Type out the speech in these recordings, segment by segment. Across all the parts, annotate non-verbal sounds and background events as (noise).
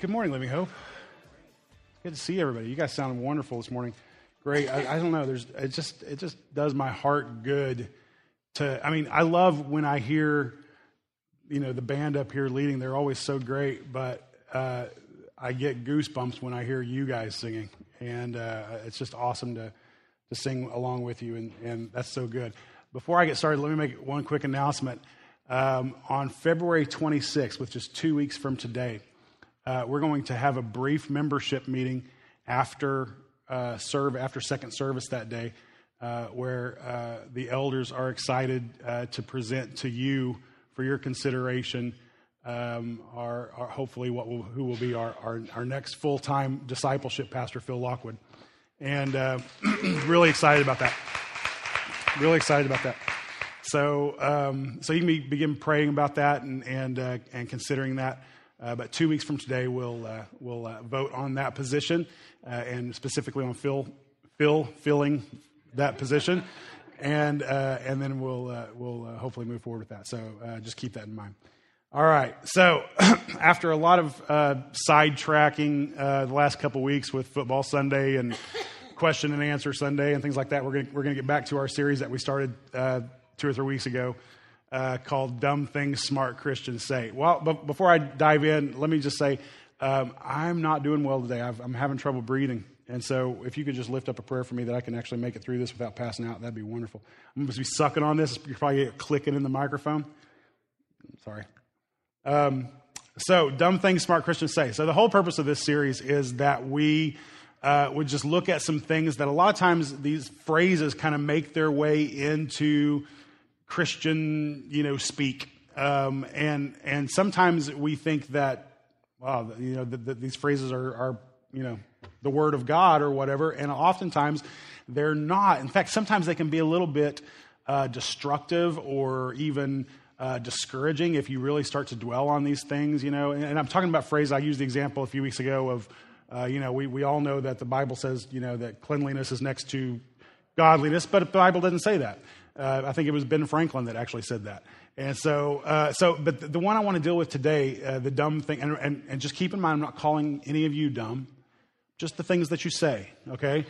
Good morning, Living Hope. Good to see everybody. You guys sound wonderful this morning. Great. I, I, don't know. There's it just it just does my heart good to. I mean, I love when I hear, you know, the band up here leading. They're always so great, but uh, I get goosebumps when I hear you guys singing, and uh, it's just awesome to to sing along with you, and and that's so good. Before I get started, let me make one quick announcement. Um, on February 26th, which is two weeks from today, uh, we're going to have a brief membership meeting after uh, serve after second service that day, uh, where uh, the elders are excited uh, to present to you for your consideration. Um, our, our, hopefully what will, who will be our, our, our next full-time discipleship pastor phil lockwood. And uh, (clears throat) really excited about that. Really excited about that. So um, so you can be, begin praying about that and and, and considering that uh, but two weeks from today, we'll, uh, we'll uh, vote on that position uh, and specifically on Phil, Phil filling that position. And, uh, and then we'll, uh, we'll hopefully move forward with that. So just keep that in mind. All right. So (clears throat) after a lot of sidetracking the last couple weeks with Football Sunday and question and answer Sunday and things like that, we're going we're going to get back to our series that we started two or three weeks ago uh, called Dumb Things Smart Christians Say. Well, but before I dive in, let me just say um, I'm not doing well today. i am having trouble breathing. And so if you could just lift up a prayer for me that I can actually make it through this without passing out, that'd be wonderful. I'm going to be sucking on this. You're probably clicking in the microphone. Sorry. Um, so, dumb things smart Christians say. So, the whole purpose of this series is that we uh, would just look at some things that a lot of times these phrases kind of make their way into Christian, you know, speak. Um, and and sometimes we think that, wow, you know, that these phrases are, are, you know, the word of God or whatever. And oftentimes they're not. In fact, sometimes they can be a little bit uh, destructive or even uh, discouraging if you really start to dwell on these things, you know. And, and I'm talking about phrases. I used the example a few weeks ago of, uh, you know, we, we all know that the Bible says, you know, that cleanliness is next to godliness, but the Bible doesn't say that. Uh, I think it was Ben Franklin that actually said that. And so, uh, so but the, the, one I want to deal with today, uh, the dumb thing, and, and, and, just keep in mind, I'm not calling any of you dumb, just the things that you say, okay?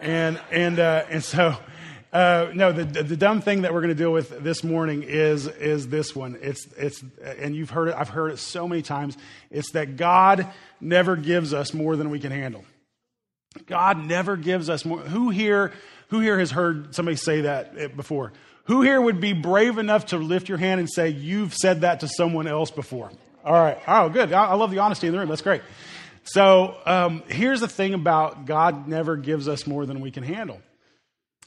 And, and, uh, and so, uh, no, the, the dumb thing that we're going to deal with this morning is, is this one. It's, it's, and you've heard it, I've heard it so many times. It's that God never gives us more than we can handle. God never gives us more. Who here who here has heard somebody say that before? Who here would be brave enough to lift your hand and say, You've said that to someone else before? All right. Oh, good. I love the honesty in the room. That's great. So um, here's the thing about God never gives us more than we can handle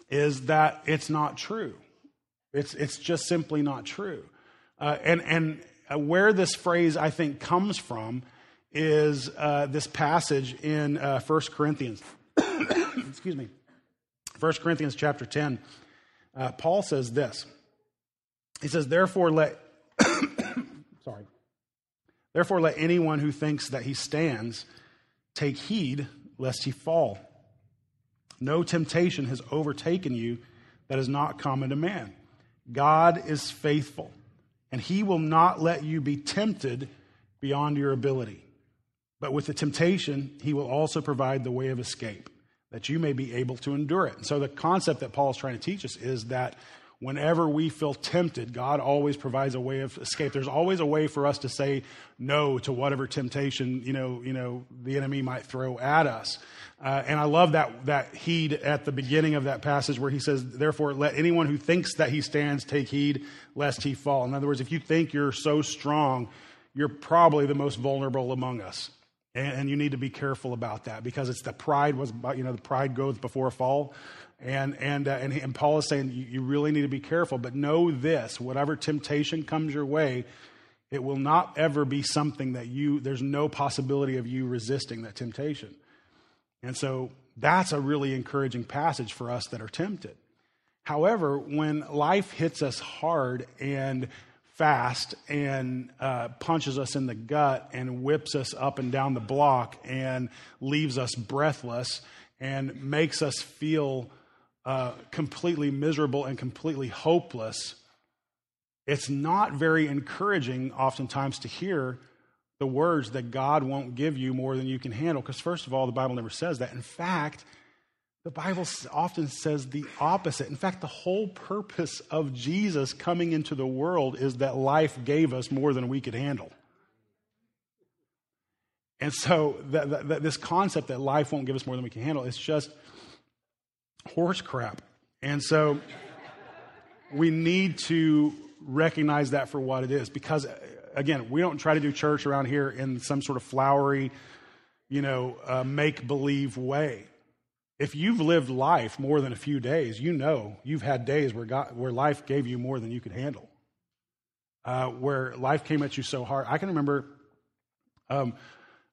is that it's not true. It's, it's just simply not true. Uh, and and uh, where this phrase, I think, comes from is uh, this passage in uh, 1 Corinthians. (coughs) Excuse me. 1 Corinthians chapter 10, uh, Paul says this. He says, Therefore, let, (coughs) sorry, therefore, let anyone who thinks that he stands take heed lest he fall. No temptation has overtaken you that is not common to man. God is faithful, and he will not let you be tempted beyond your ability. But with the temptation, he will also provide the way of escape that you may be able to endure it. And so the concept that Paul is trying to teach us is that whenever we feel tempted, God always provides a way of escape. There's always a way for us to say no to whatever temptation, you know, you know, the enemy might throw at us. Uh, and I love that, that heed at the beginning of that passage where he says, therefore, let anyone who thinks that he stands take heed lest he fall. In other words, if you think you're so strong, you're probably the most vulnerable among us. And, you need to be careful about that because it's the pride was, you know, the pride goes before a fall. And, and, uh, and, and, Paul is saying you, you really need to be careful, but know this whatever temptation comes your way, it will not ever be something that you, there's no possibility of you resisting that temptation. And so that's a really encouraging passage for us that are tempted. However, when life hits us hard and fast and uh, punches us in the gut and whips us up and down the block and leaves us breathless and makes us feel uh, completely miserable and completely hopeless, it's not very encouraging oftentimes to hear the words that God won't give you more than you can handle. Because, first of all, the Bible never says that. In fact, the Bible often says the opposite. In fact, the whole purpose of Jesus coming into the world is that life gave us more than we could handle. And so, that, that, this concept that life won't give us more than we can handle, it's just horse crap. And so, we need to recognize that for what it is because again, we don't try to do church around here in some sort of flowery, you know, uh, make believe way. If you've lived life more than a few days, you know you've had days where, God, where life gave you more than you could handle, uh, where life came at you so hard. I can remember um,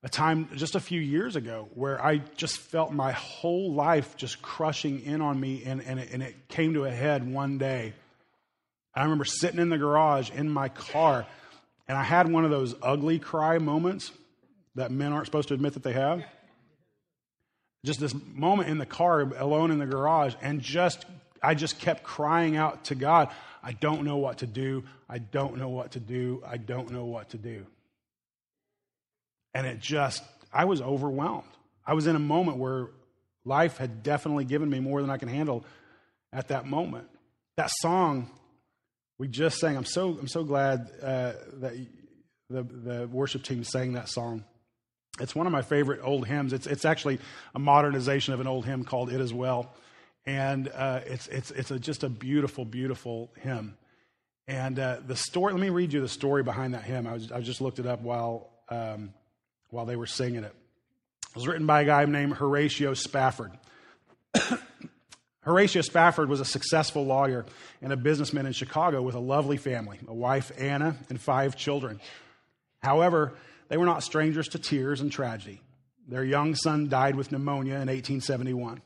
a time just a few years ago where I just felt my whole life just crushing in on me, and, and, it, and it came to a head one day. I remember sitting in the garage in my car and I had one of those ugly cry moments that men aren't supposed to admit that they have. Just this moment in the car, alone in the garage, and just I just kept crying out to God, I don't know what to do. I don't know what to do. I don't know what to do. And it just, I was overwhelmed. I was in a moment where life had definitely given me more than I can handle at that moment. That song we just sang. I'm so I'm so glad uh, that the the worship team sang that song. It's one of my favorite old hymns. It's it's actually a modernization of an old hymn called "It Is Well," and uh, it's it's it's a, just a beautiful beautiful hymn. And uh, the story. Let me read you the story behind that hymn. I was I just looked it up while um, while they were singing it. It was written by a guy named Horatio Spafford. (coughs) Horatio Spafford was a successful lawyer and a businessman in Chicago with a lovely family, a wife, Anna, and five children. However, they were not strangers to tears and tragedy. Their young son died with pneumonia in 1871.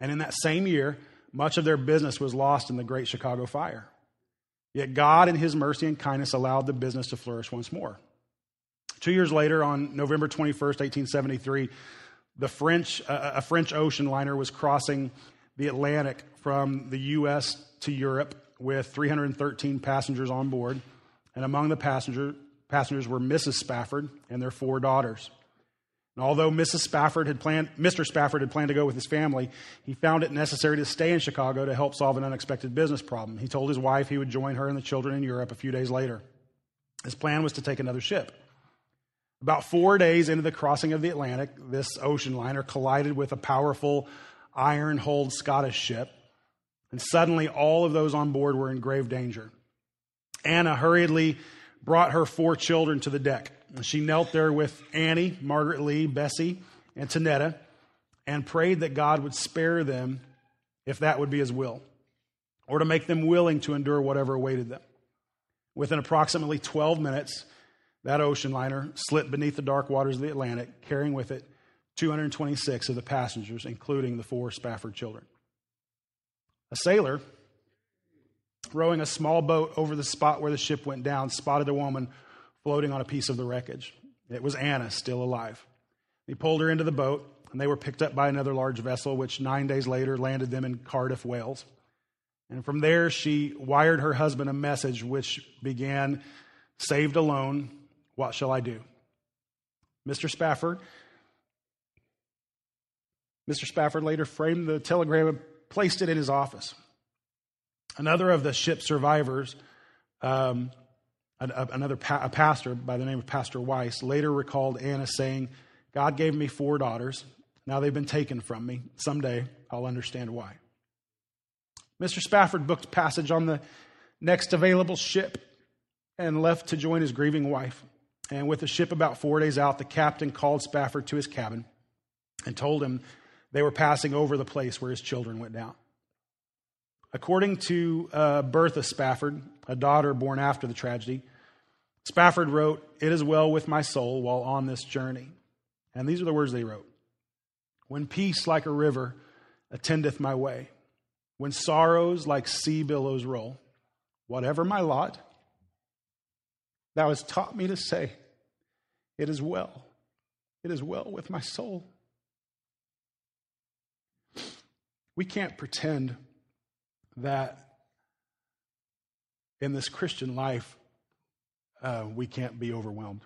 And in that same year, much of their business was lost in the Great Chicago Fire. Yet God, in His mercy and kindness, allowed the business to flourish once more. Two years later, on November 21st, 1873, the French, uh, a French ocean liner was crossing the Atlantic from the U.S. to Europe with 313 passengers on board. And among the passenger, passengers were Mrs. Spafford and their four daughters. And although Mrs. Spafford had planned, Mr. Spafford had planned to go with his family, he found it necessary to stay in Chicago to help solve an unexpected business problem. He told his wife he would join her and the children in Europe a few days later. His plan was to take another ship. About four days into the crossing of the Atlantic, this ocean liner collided with a powerful iron hulled Scottish ship, and suddenly all of those on board were in grave danger. Anna hurriedly brought her four children to the deck. She knelt there with Annie, Margaret Lee, Bessie, and Tanetta, and prayed that God would spare them if that would be his will, or to make them willing to endure whatever awaited them. Within approximately 12 minutes, that ocean liner slipped beneath the dark waters of the Atlantic, carrying with it 226 of the passengers, including the four Spafford children. A sailor rowing a small boat over the spot where the ship went down spotted a woman floating on a piece of the wreckage. It was Anna, still alive. He pulled her into the boat, and they were picked up by another large vessel, which nine days later landed them in Cardiff, Wales. And from there, she wired her husband a message which began Saved alone, what shall I do? Mr. Spafford Mr. Spafford later framed the telegram and placed it in his office. Another of the ship survivors, um, another pa- a pastor by the name of Pastor Weiss, later recalled Anna saying, God gave me four daughters. Now they've been taken from me. Someday I'll understand why. Mr. Spafford booked passage on the next available ship and left to join his grieving wife. And with the ship about four days out, the captain called Spafford to his cabin and told him they were passing over the place where his children went down. According to uh, Bertha Spafford, a daughter born after the tragedy, Spafford wrote, It is well with my soul while on this journey. And these are the words they wrote When peace like a river attendeth my way, when sorrows like sea billows roll, whatever my lot, thou hast taught me to say, It is well, it is well with my soul. We can't pretend that in this Christian life uh, we can't be overwhelmed.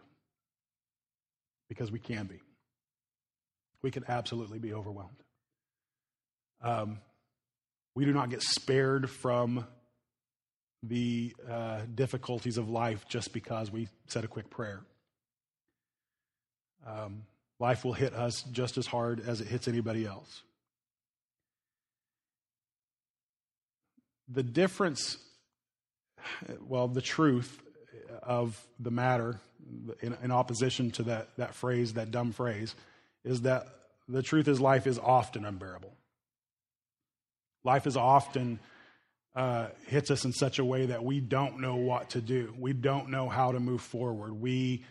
because we can be. We can absolutely be overwhelmed. Um, we do not get spared from the uh, difficulties of life just because we said a quick prayer. Um, life will hit us just as hard as it hits anybody else. The difference, well, the truth of the matter, in, in opposition to that, that phrase, that dumb phrase, is that the truth is life is often unbearable. Life is often uh, hits us in such a way that we don't know what to do. We don't know how to move forward. We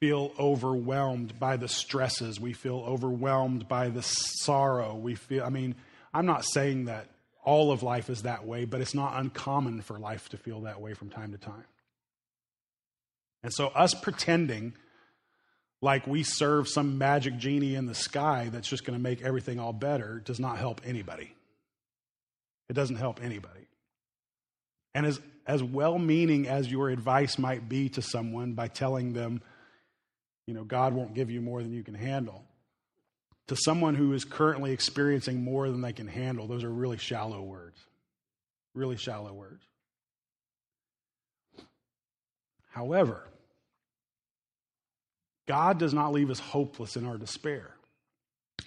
feel overwhelmed by the stresses. We feel overwhelmed by the sorrow. We feel, I mean, I'm not saying that all of life is that way, but it's not uncommon for life to feel that way from time to time. And so, us pretending like we serve some magic genie in the sky that's just going to make everything all better does not help anybody. It doesn't help anybody. And as, as well meaning as your advice might be to someone by telling them, you know, God won't give you more than you can handle, to someone who is currently experiencing more than they can handle, those are really shallow words. Really shallow words. However, God does not leave us hopeless in our despair.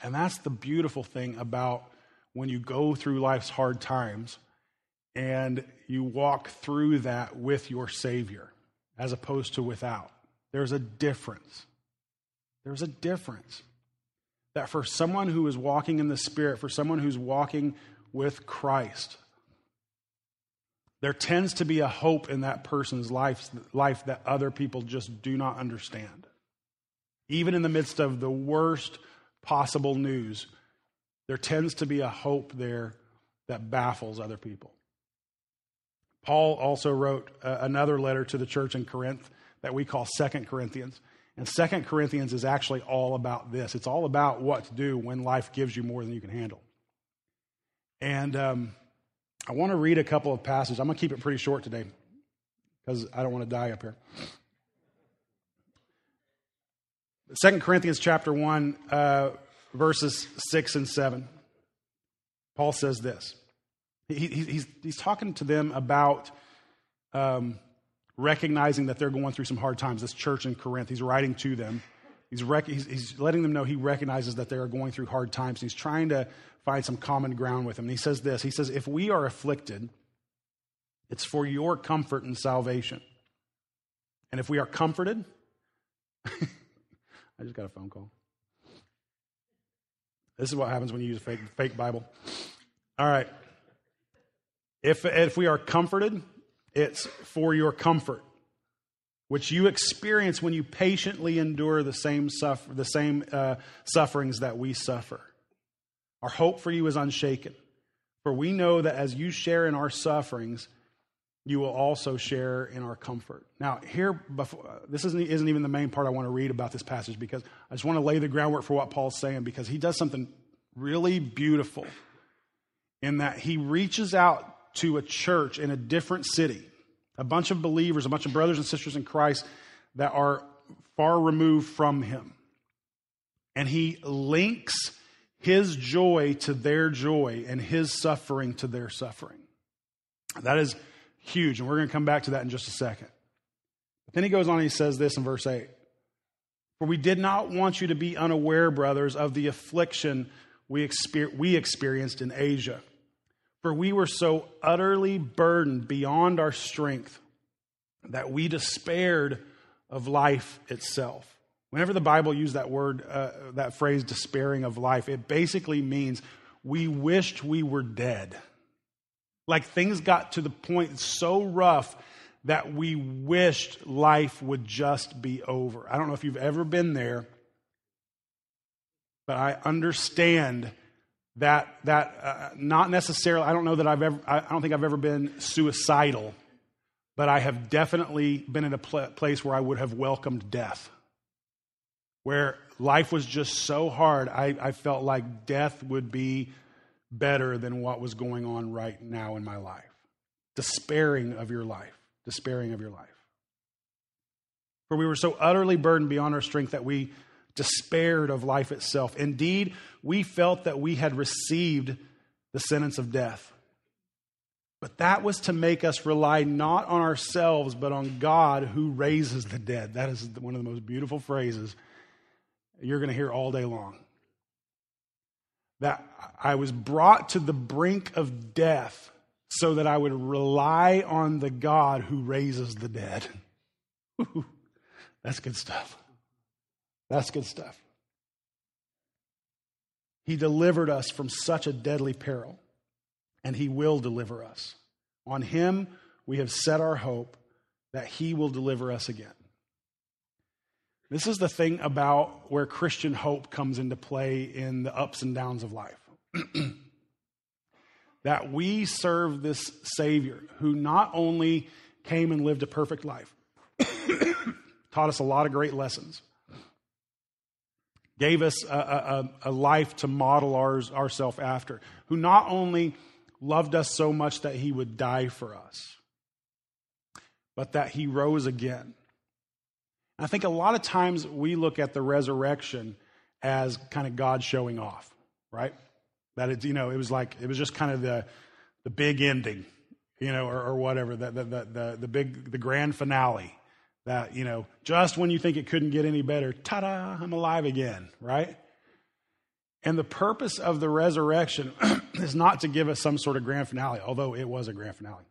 And that's the beautiful thing about when you go through life's hard times and you walk through that with your Savior as opposed to without. There's a difference. There's a difference. That for someone who is walking in the Spirit, for someone who's walking with Christ, there tends to be a hope in that person's life, life that other people just do not understand. Even in the midst of the worst possible news, there tends to be a hope there that baffles other people. Paul also wrote uh, another letter to the church in Corinth that we call Second Corinthians. And Second Corinthians is actually all about this. It's all about what to do when life gives you more than you can handle. And um, I want to read a couple of passages. I'm going to keep it pretty short today because I don't want to die up here. Second Corinthians chapter 1, uh, verses 6 and 7. Paul says this. He, he's, he's talking to them about um, recognizing that they're going through some hard times. This church in Corinth, he's writing to them. He's, rec- he's, he's letting them know he recognizes that they are going through hard times. He's trying to find some common ground with them. And he says this He says, If we are afflicted, it's for your comfort and salvation. And if we are comforted, (laughs) I just got a phone call. This is what happens when you use a fake, fake Bible. All right. If, if we are comforted, it's for your comfort, which you experience when you patiently endure the same, suffer, the same uh, sufferings that we suffer. Our hope for you is unshaken, for we know that as you share in our sufferings, you will also share in our comfort. Now, here, before, uh, this isn't, isn't even the main part I want to read about this passage because I just want to lay the groundwork for what Paul's saying because he does something really beautiful in that he reaches out to a church in a different city, a bunch of believers, a bunch of brothers and sisters in Christ that are far removed from him. And he links his joy to their joy and his suffering to their suffering. That is huge. And we're going to come back to that in just a second. But then he goes on and he says this in verse 8 For we did not want you to be unaware, brothers, of the affliction we, exper- we experienced in Asia. For we were so utterly burdened beyond our strength that we despaired of life itself. Whenever the Bible used that word, uh, that phrase, despairing of life, it basically means we wished we were dead. Like things got to the point so rough that we wished life would just be over. I don't know if you've ever been there, but I understand that that uh, not necessarily. I don't know that I've ever. I don't think I've ever been suicidal, but I have definitely been in a pl- place where I would have welcomed death, where life was just so hard. I, I felt like death would be better than what was going on right now in my life. Despairing of your life, despairing of your life. For we were so utterly burdened beyond our strength that we despaired of life itself. Indeed, we felt that we had received the sentence of death. But that was to make us rely not on ourselves, but on God who raises the dead. That is one of the most beautiful phrases you're going to hear all day long. That I was brought to the brink of death so that I would rely on the God who raises the dead. (laughs) That's good stuff. That's good stuff. He delivered us from such a deadly peril, and He will deliver us. On Him we have set our hope that He will deliver us again. This is the thing about where Christian hope comes into play in the ups and downs of life. (clears throat) that we serve this Savior who not only came and lived a perfect life, (clears throat) taught us a lot of great lessons, gave us a, a, a life to model ours, ourselves after, who not only loved us so much that he would die for us, but that he rose again. I think a lot of times we look at the resurrection as kind of God showing off, right? That it's, you know, it was like, it was just kind of the, the big ending, you know, or, or whatever, the, the, the, the, big, the grand finale that, you know, just when you think it couldn't get any better, ta da, I'm alive again, right? And the purpose of the resurrection (clears throat) is not to give us some sort of grand finale, although it was a grand finale.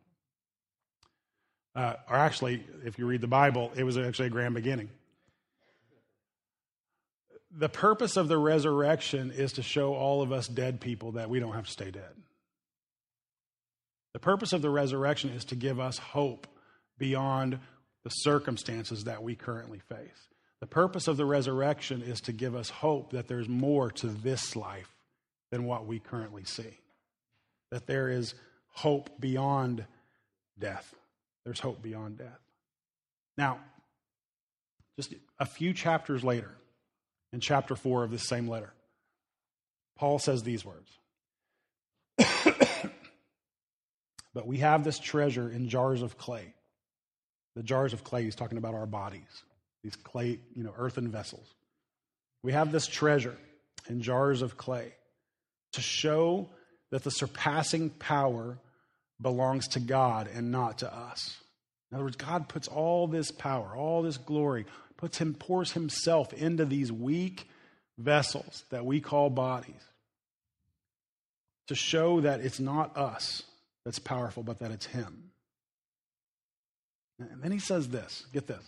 Uh, or actually, if you read the Bible, it was actually a grand beginning. The purpose of the resurrection is to show all of us dead people that we don't have to stay dead. The purpose of the resurrection is to give us hope beyond the circumstances that we currently face. The purpose of the resurrection is to give us hope that there's more to this life than what we currently see, that there is hope beyond death. There's hope beyond death. Now, just a few chapters later, in chapter 4 of this same letter, Paul says these words (coughs) But we have this treasure in jars of clay the jars of clay, he's talking about our bodies, these clay, you know, earthen vessels. We have this treasure in jars of clay to show that the surpassing power belongs to God and not to us. In other words, God puts all this power, all this glory, puts him, pours himself into these weak vessels that we call bodies to show that it's not us that's powerful, but that it's him. And then he says this get this.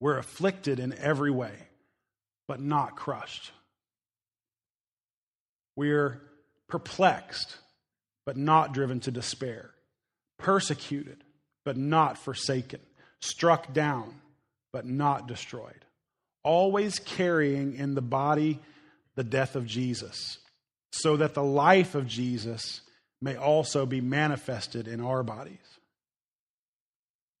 We're afflicted in every way, but not crushed. We're perplexed, but not driven to despair. Persecuted, but not forsaken. Struck down, but not destroyed. Always carrying in the body the death of Jesus, so that the life of Jesus may also be manifested in our bodies.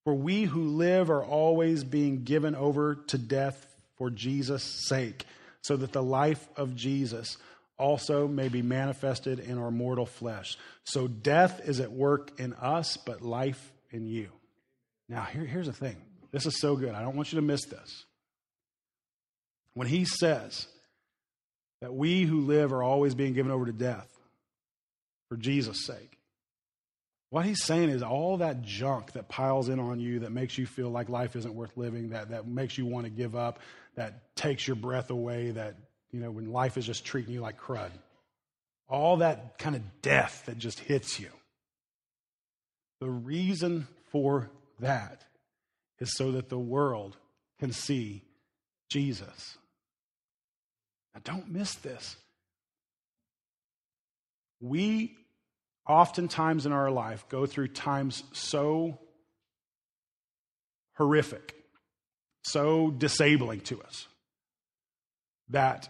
For we who live are always being given over to death for Jesus' sake, so that the life of Jesus also may be manifested in our mortal flesh. So death is at work in us, but life in you. Now, here, here's the thing this is so good. I don't want you to miss this. When he says that we who live are always being given over to death for Jesus' sake, what he's saying is all that junk that piles in on you that makes you feel like life isn't worth living, that, that makes you want to give up, that takes your breath away, that, you know, when life is just treating you like crud. All that kind of death that just hits you. The reason for that is so that the world can see Jesus. Now, don't miss this. We oftentimes in our life go through times so horrific, so disabling to us that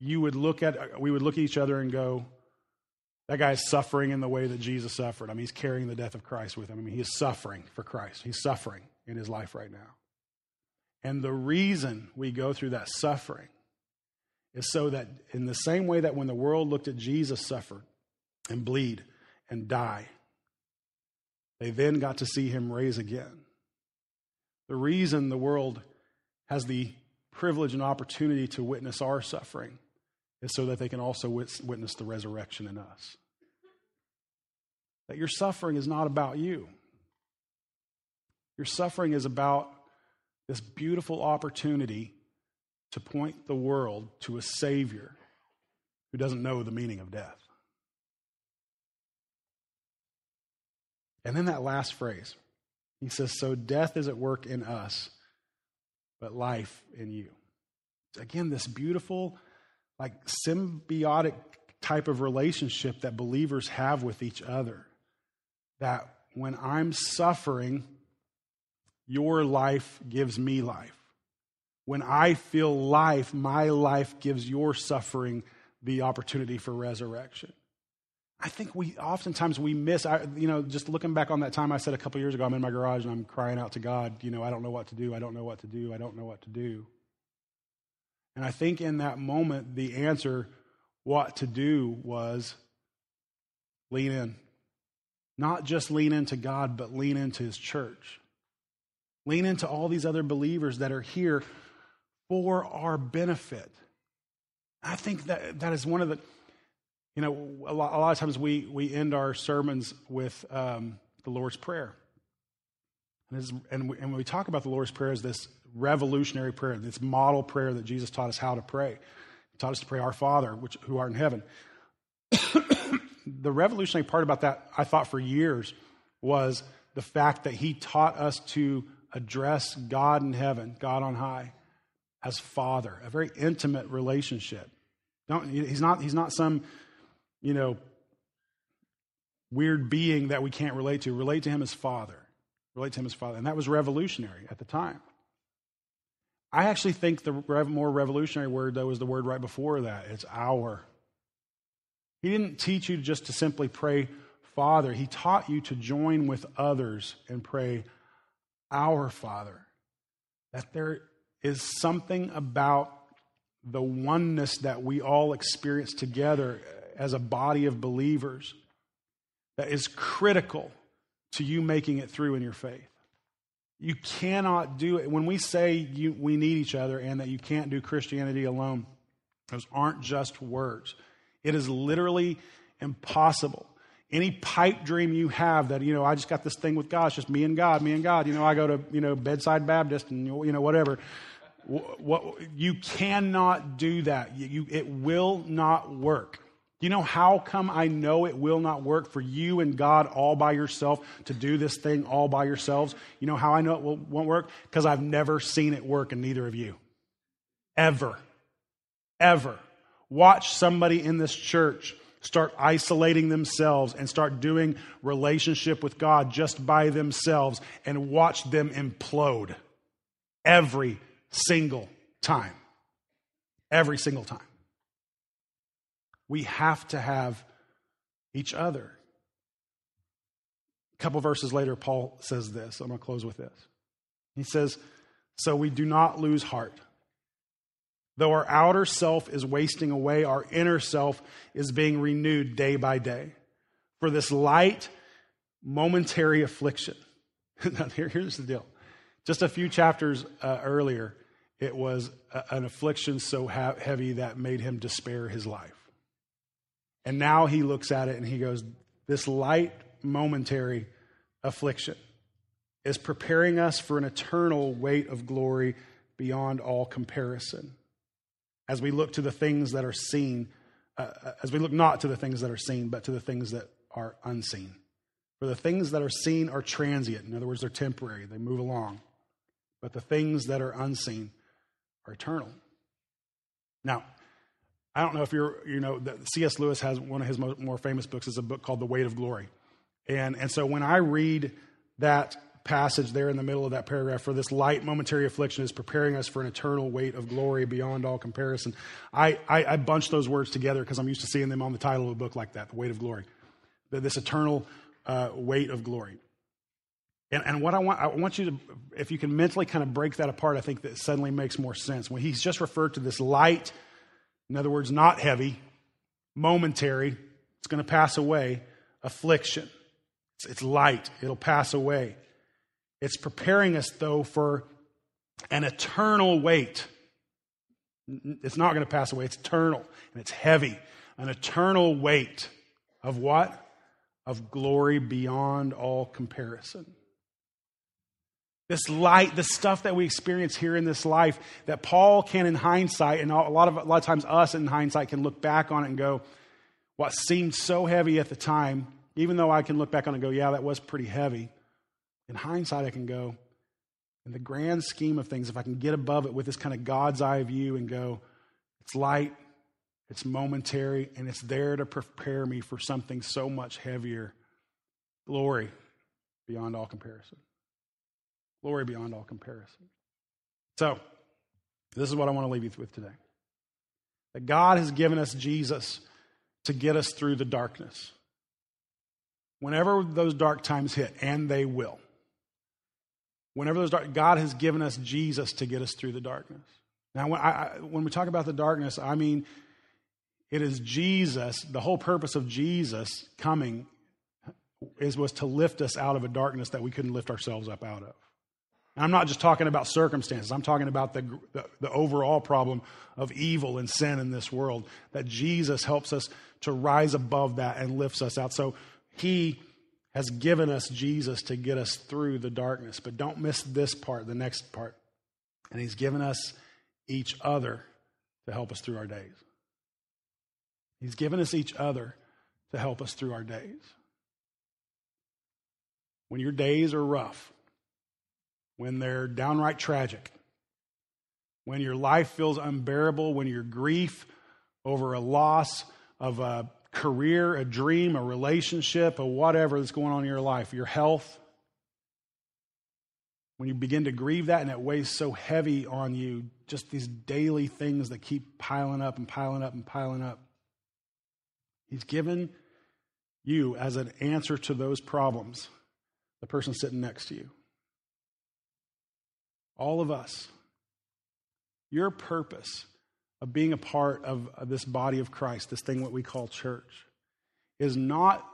you would look at we would look at each other and go that guy is suffering in the way that Jesus suffered. I mean, he's carrying the death of Christ with him. I mean, he is suffering for Christ. He's suffering in his life right now. And the reason we go through that suffering is so that, in the same way that when the world looked at Jesus suffer, and bleed and die. They then got to see him raise again. The reason the world has the privilege and opportunity to witness our suffering is so that they can also witness the resurrection in us. That your suffering is not about you. Your suffering is about this beautiful opportunity to point the world to a Savior who doesn't know the meaning of death. And then that last phrase, he says, So death is at work in us, but life in you. Again, this beautiful, like symbiotic type of relationship that believers have with each other. That when I'm suffering, your life gives me life. When I feel life, my life gives your suffering the opportunity for resurrection. I think we oftentimes we miss, I, you know, just looking back on that time I said a couple years ago, I'm in my garage and I'm crying out to God, you know, I don't know what to do, I don't know what to do, I don't know what to do. And I think in that moment, the answer, what to do, was lean in. Not just lean into God, but lean into His church. Lean into all these other believers that are here for our benefit. I think that that is one of the, you know, a lot, a lot of times we, we end our sermons with um, the Lord's Prayer. And, and, we, and when we talk about the Lord's Prayer as this revolutionary prayer, this model prayer that Jesus taught us how to pray. He taught us to pray, Our Father, which, who art in heaven. (coughs) the revolutionary part about that, I thought for years, was the fact that he taught us to address God in heaven, God on high, as Father, a very intimate relationship. Don't, he's, not, he's not some, you know, weird being that we can't relate to. Relate to him as Father. Relate to him as Father. And that was revolutionary at the time. I actually think the more revolutionary word, though, is the word right before that. It's our. He didn't teach you just to simply pray, Father. He taught you to join with others and pray, Our Father. That there is something about the oneness that we all experience together as a body of believers that is critical to you making it through in your faith. You cannot do it. When we say you, we need each other and that you can't do Christianity alone, those aren't just words. It is literally impossible. Any pipe dream you have that, you know, I just got this thing with God, it's just me and God, me and God. You know, I go to, you know, Bedside Baptist and, you know, whatever. What, you cannot do that. You, it will not work. You know how come I know it will not work for you and God all by yourself to do this thing all by yourselves? You know how I know it will, won't work? Because I've never seen it work in neither of you. Ever. Ever. Watch somebody in this church start isolating themselves and start doing relationship with God just by themselves and watch them implode every single time. Every single time. We have to have each other. A couple verses later, Paul says this. I'm going to close with this. He says, So we do not lose heart. Though our outer self is wasting away, our inner self is being renewed day by day. For this light, momentary affliction. (laughs) now, here, here's the deal. Just a few chapters uh, earlier, it was a, an affliction so ha- heavy that made him despair his life. And now he looks at it and he goes, This light, momentary affliction is preparing us for an eternal weight of glory beyond all comparison. As we look to the things that are seen, uh, uh, as we look not to the things that are seen, but to the things that are unseen. For the things that are seen are transient. In other words, they're temporary, they move along. But the things that are unseen are eternal. Now, I don't know if you're, you know, C.S. Lewis has one of his more famous books is a book called The Weight of Glory. And, and so when I read that passage there in the middle of that paragraph, for this light momentary affliction is preparing us for an eternal weight of glory beyond all comparison, I, I, I bunch those words together because I'm used to seeing them on the title of a book like that, The Weight of Glory. This eternal uh, weight of glory. And, and what I want, I want you to, if you can mentally kind of break that apart, I think that suddenly makes more sense. When he's just referred to this light in other words, not heavy, momentary, it's going to pass away, affliction. It's, it's light, it'll pass away. It's preparing us, though, for an eternal weight It's not going to pass away. It's eternal and it's heavy. An eternal weight of what? Of glory beyond all comparison. This light, the stuff that we experience here in this life, that Paul can, in hindsight, and a lot of a lot of times us in hindsight can look back on it and go, what seemed so heavy at the time, even though I can look back on it and go, yeah, that was pretty heavy. In hindsight, I can go, in the grand scheme of things, if I can get above it with this kind of God's eye view and go, it's light, it's momentary, and it's there to prepare me for something so much heavier glory beyond all comparison. Glory beyond all comparison. So, this is what I want to leave you with today. That God has given us Jesus to get us through the darkness. Whenever those dark times hit, and they will, whenever those dark, God has given us Jesus to get us through the darkness. Now, when, I, when we talk about the darkness, I mean it is Jesus. The whole purpose of Jesus coming is was to lift us out of a darkness that we couldn't lift ourselves up out of. And I'm not just talking about circumstances. I'm talking about the, the, the overall problem of evil and sin in this world. That Jesus helps us to rise above that and lifts us out. So He has given us Jesus to get us through the darkness. But don't miss this part, the next part. And He's given us each other to help us through our days. He's given us each other to help us through our days. When your days are rough, when they're downright tragic, when your life feels unbearable, when your grief over a loss of a career, a dream, a relationship, or whatever that's going on in your life, your health, when you begin to grieve that and it weighs so heavy on you, just these daily things that keep piling up and piling up and piling up. He's given you as an answer to those problems the person sitting next to you. All of us. Your purpose of being a part of, this body of Christ, this thing what we call church, is not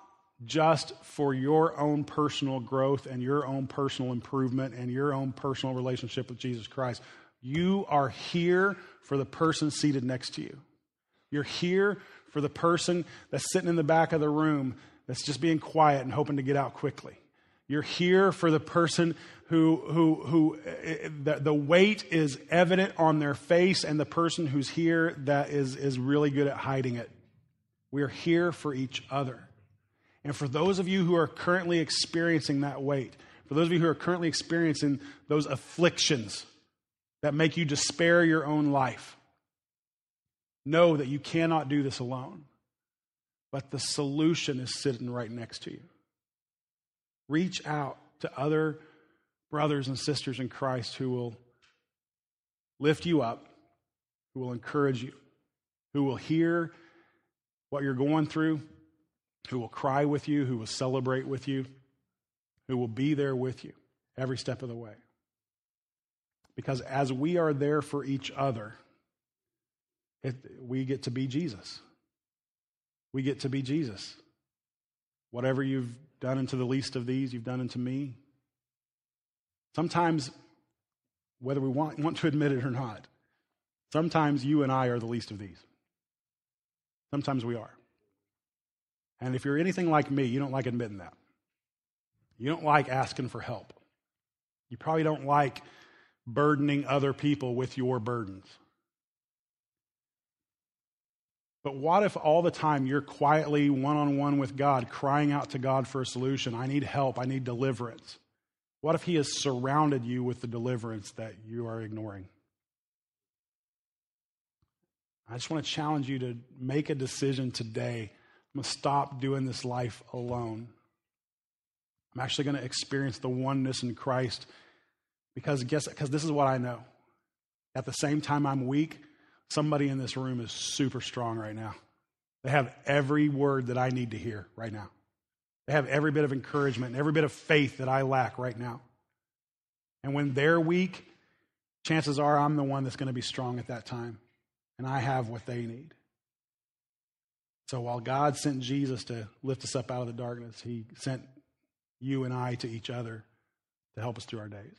just for your own personal growth and your own personal improvement and your own personal relationship with Jesus Christ. You are here for the person seated next to you. You're here for the person that's sitting in the back of the room that's just being quiet and hoping to get out quickly. You're here for the person who, who, who the, the weight is evident on their face and the person who's here that is, is really good at hiding it. We are here for each other. And for those of you who are currently experiencing that weight, for those of you who are currently experiencing those afflictions that make you despair your own life, know that you cannot do this alone. But the solution is sitting right next to you. Reach out to other brothers and sisters in Christ who will lift you up, who will encourage you, who will hear what you're going through, who will cry with you, who will celebrate with you, who will be there with you every step of the way. Because as we are there for each other, it, we get to be Jesus. We get to be Jesus. Whatever you've done unto the least of these, you've done unto me. Sometimes, whether we want, want to admit it or not, sometimes you and I are the least of these. Sometimes we are. And if you're anything like me, you don't like admitting that. You don't like asking for help. You probably don't like burdening other people with your burdens. But what if all the time you're quietly one on one with God, crying out to God for a solution? I need help. I need deliverance. What if He has surrounded you with the deliverance that you are ignoring? I just want to challenge you to make a decision today. I'm going to stop doing this life alone. I'm actually going to experience the oneness in Christ because guess because this is what I know. At the same time I'm weak, somebody in this room is super strong right now. They have every word that I need to hear right now. They have every bit of encouragement and every bit of faith that I lack right now. And when they're weak, chances are I'm the one that's going to be strong at that time. And I have what they need. So while God sent Jesus to lift us up out of the darkness, he sent you and I to each other to help us through our days.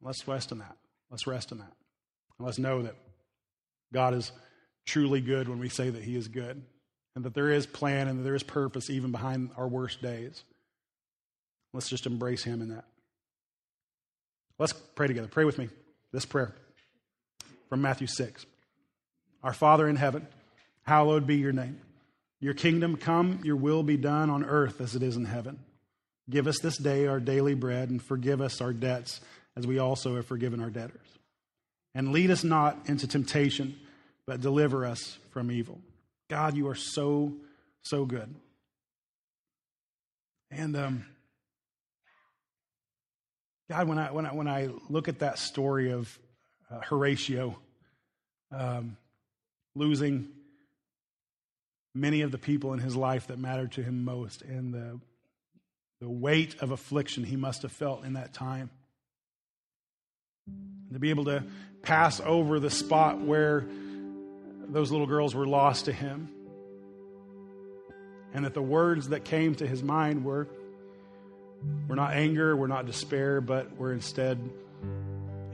Let's rest in that. Let's rest in that. Let's know that God is truly good when we say that He is good, and that there is plan and that there is purpose even behind our worst days. Let's just embrace Him in that. Let's pray together. Pray with me this prayer from Matthew 6. Our Father in heaven, hallowed be your name. Your kingdom come, your will be done on earth as it is in heaven. Give us this day our daily bread and forgive us our debts as we also have forgiven our debtors. And lead us not into temptation, but deliver us from evil. God, you are so, so good. And um, God, when I, when, I, when I look at that story of uh, Horatio um, losing many of the people in his life that mattered to him most and the, the weight of affliction he must have felt in that time to be able to pass over the spot where those little girls were lost to him. And that the words that came to his mind were, were not anger, were not despair, but were instead,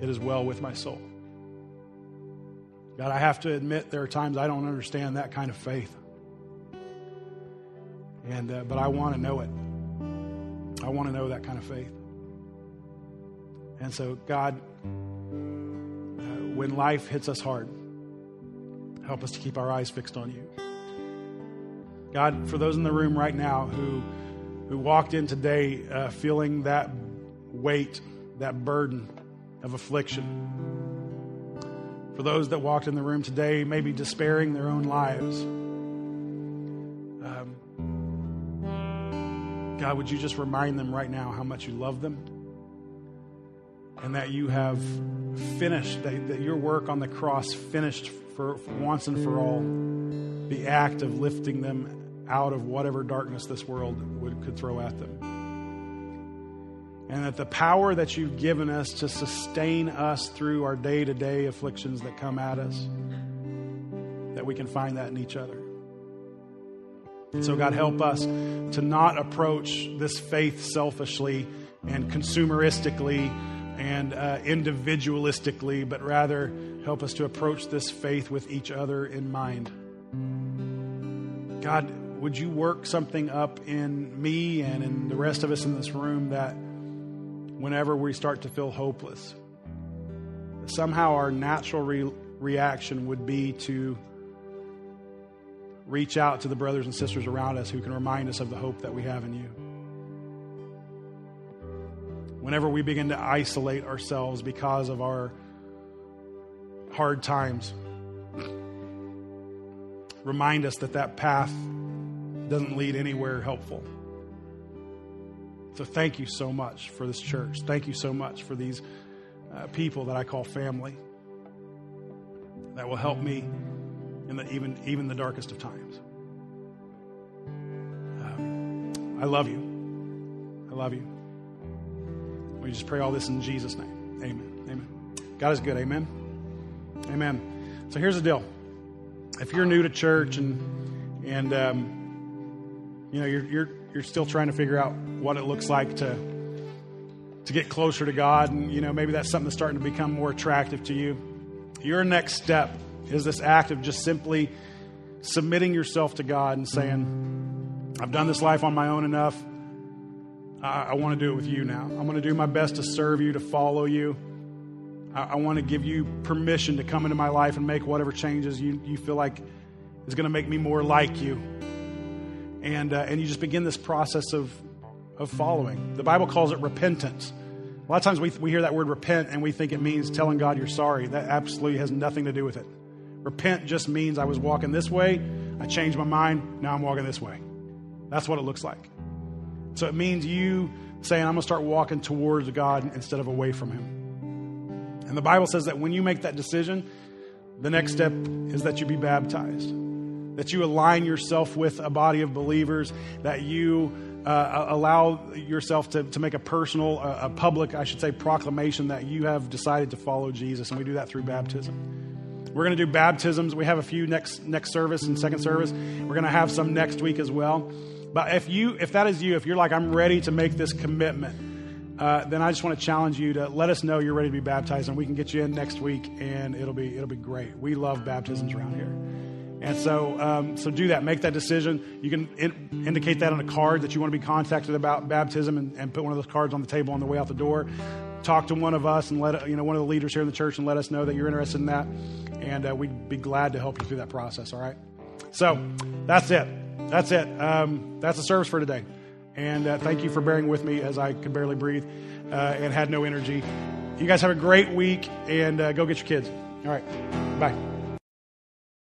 it is well with my soul. God, I have to admit there are times I don't understand that kind of faith. And, uh, but I want to know it. I want to know that kind of faith. And so, God, when life hits us hard, help us to keep our eyes fixed on you. God, for those in the room right now who, who walked in today uh, feeling that weight, that burden of affliction, for those that walked in the room today, maybe despairing their own lives, um, God, would you just remind them right now how much you love them? and that you have finished, that, that your work on the cross finished for, for once and for all the act of lifting them out of whatever darkness this world would, could throw at them. And that the power that you've given us to sustain us through our day to day afflictions that come at us, that we can find that in each other. And so, God, help us to not approach this faith selfishly and consumeristically and uh, individualistically, but rather help us to approach this faith with each other in mind. God, would you work something up in me and in the rest of us in this room that whenever we start to feel hopeless, somehow our natural re- reaction would be to reach out to the brothers and sisters around us who can remind us of the hope that we have in you whenever we begin to isolate ourselves because of our hard times, remind us that that path doesn't lead anywhere helpful. So, thank you so much for this church. Thank you so much for these uh, people that I call family that will help me in the, even, even the darkest of times. Um, I love you. I love you. We just pray all this in Jesus' name. Amen. Amen. God is good. Amen. Amen. So here's the deal. If you're new to church and and um, you know you're you're you're still trying to figure out what it looks like to to get closer to God, and you know maybe that's something that's starting to become more attractive to you. Your next step is this act of just simply submitting yourself to God and saying, "I've done this life on my own enough. I, I want to do it with you now. I'm going to do my best to serve you, to follow you. I, I want to give you permission to come into my life and make whatever changes you, you feel like is going to make me more like you. And, uh, and you just begin this process of, of following. The Bible calls it repentance. A lot of times we, we hear that word repent and we think it means telling God you're sorry. That absolutely has nothing to do with it. Repent just means I was walking this way, I changed my mind, now I'm walking this way. That's what it looks like. So it means you saying, I'm going to start walking towards God instead of away from Him. And the Bible says that when you make that decision, the next step is that you be baptized, that you align yourself with a body of believers, that you uh, allow yourself to, to make a personal, uh, a public, I should say, proclamation that you have decided to follow Jesus. And we do that through baptism. We're going to do baptisms. We have a few next next service and second service. We're going to have some next week as well. But if you, if that is you, if you're like, I'm ready to make this commitment, uh, then I just want to challenge you to let us know you're ready to be baptized, and we can get you in next week, and it'll be it'll be great. We love baptisms around here. And so, um, so do that. Make that decision. You can in, indicate that on a card that you want to be contacted about baptism, and, and, put one of those cards on the table on the way out the door. Talk to one of us and let you know one of the leaders here in the church and let us know that you're interested in that, and uh, we'd be glad to help you through that process. All right. So that's it. That's it. Um, that's the service for today. And uh, thank you for bearing with me as I could barely breathe uh, and had no energy. You guys have a great week, and uh, go get your kids. All right. Bye.